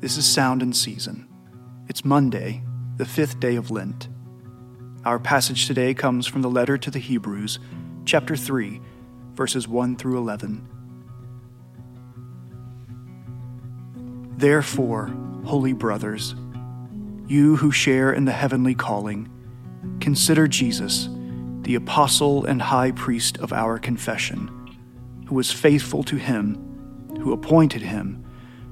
This is Sound and Season. It's Monday, the fifth day of Lent. Our passage today comes from the letter to the Hebrews, chapter 3, verses 1 through 11. Therefore, holy brothers, you who share in the heavenly calling, consider Jesus, the apostle and high priest of our confession, who was faithful to him who appointed him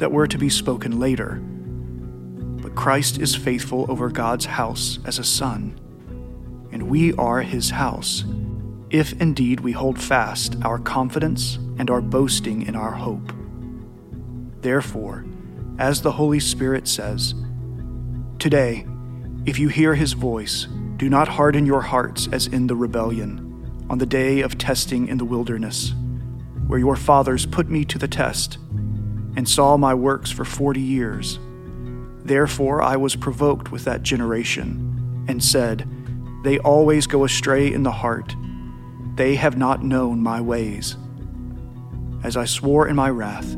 that were to be spoken later. But Christ is faithful over God's house as a son, and we are his house, if indeed we hold fast our confidence and our boasting in our hope. Therefore, as the Holy Spirit says, Today, if you hear his voice, do not harden your hearts as in the rebellion, on the day of testing in the wilderness, where your fathers put me to the test and saw my works for forty years. Therefore I was provoked with that generation, and said, They always go astray in the heart. They have not known my ways. As I swore in my wrath,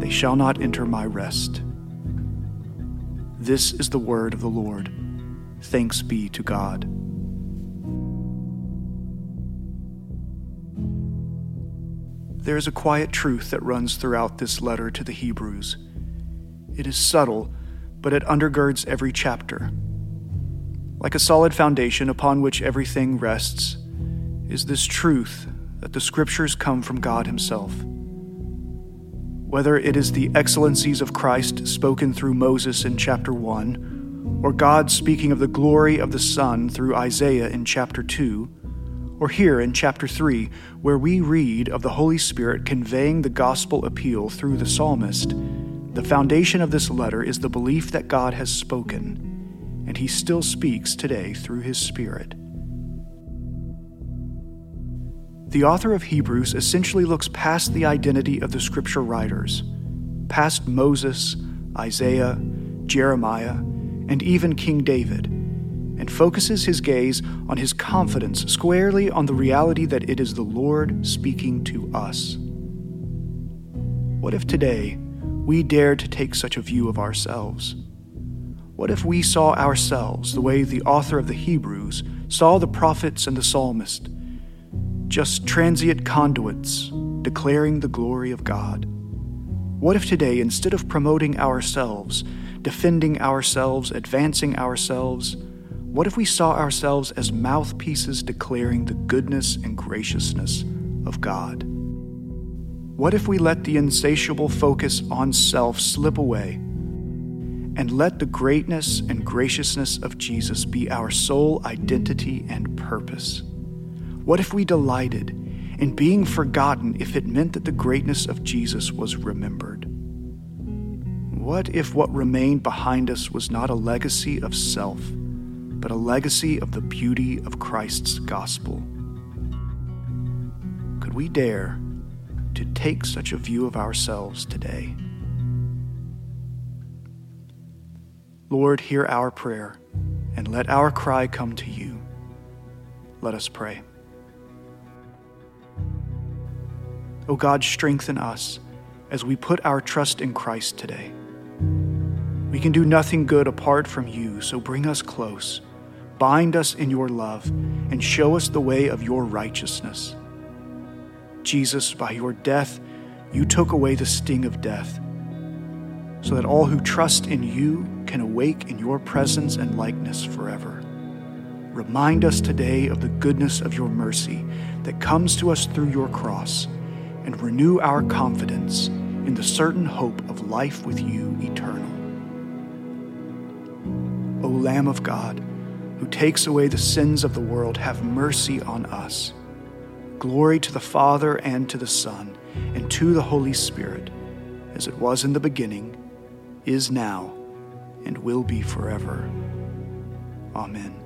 they shall not enter my rest. This is the word of the Lord. Thanks be to God. There is a quiet truth that runs throughout this letter to the Hebrews. It is subtle, but it undergirds every chapter. Like a solid foundation upon which everything rests, is this truth that the Scriptures come from God Himself. Whether it is the excellencies of Christ spoken through Moses in chapter 1, or God speaking of the glory of the Son through Isaiah in chapter 2, or here in chapter 3, where we read of the Holy Spirit conveying the gospel appeal through the psalmist, the foundation of this letter is the belief that God has spoken, and he still speaks today through his Spirit. The author of Hebrews essentially looks past the identity of the scripture writers, past Moses, Isaiah, Jeremiah, and even King David and focuses his gaze on his confidence squarely on the reality that it is the Lord speaking to us. What if today we dared to take such a view of ourselves? What if we saw ourselves the way the author of the Hebrews saw the prophets and the psalmist, just transient conduits declaring the glory of God? What if today, instead of promoting ourselves, defending ourselves, advancing ourselves, what if we saw ourselves as mouthpieces declaring the goodness and graciousness of God? What if we let the insatiable focus on self slip away and let the greatness and graciousness of Jesus be our sole identity and purpose? What if we delighted in being forgotten if it meant that the greatness of Jesus was remembered? What if what remained behind us was not a legacy of self? But a legacy of the beauty of Christ's gospel. Could we dare to take such a view of ourselves today? Lord, hear our prayer and let our cry come to you. Let us pray. O God, strengthen us as we put our trust in Christ today. We can do nothing good apart from you, so bring us close bind us in your love, and show us the way of your righteousness. Jesus, by your death, you took away the sting of death, so that all who trust in you can awake in your presence and likeness forever. Remind us today of the goodness of your mercy that comes to us through your cross, and renew our confidence in the certain hope of life with you eternal. O Lamb of God, who takes away the sins of the world, have mercy on us. Glory to the Father and to the Son and to the Holy Spirit, as it was in the beginning, is now, and will be forever. Amen.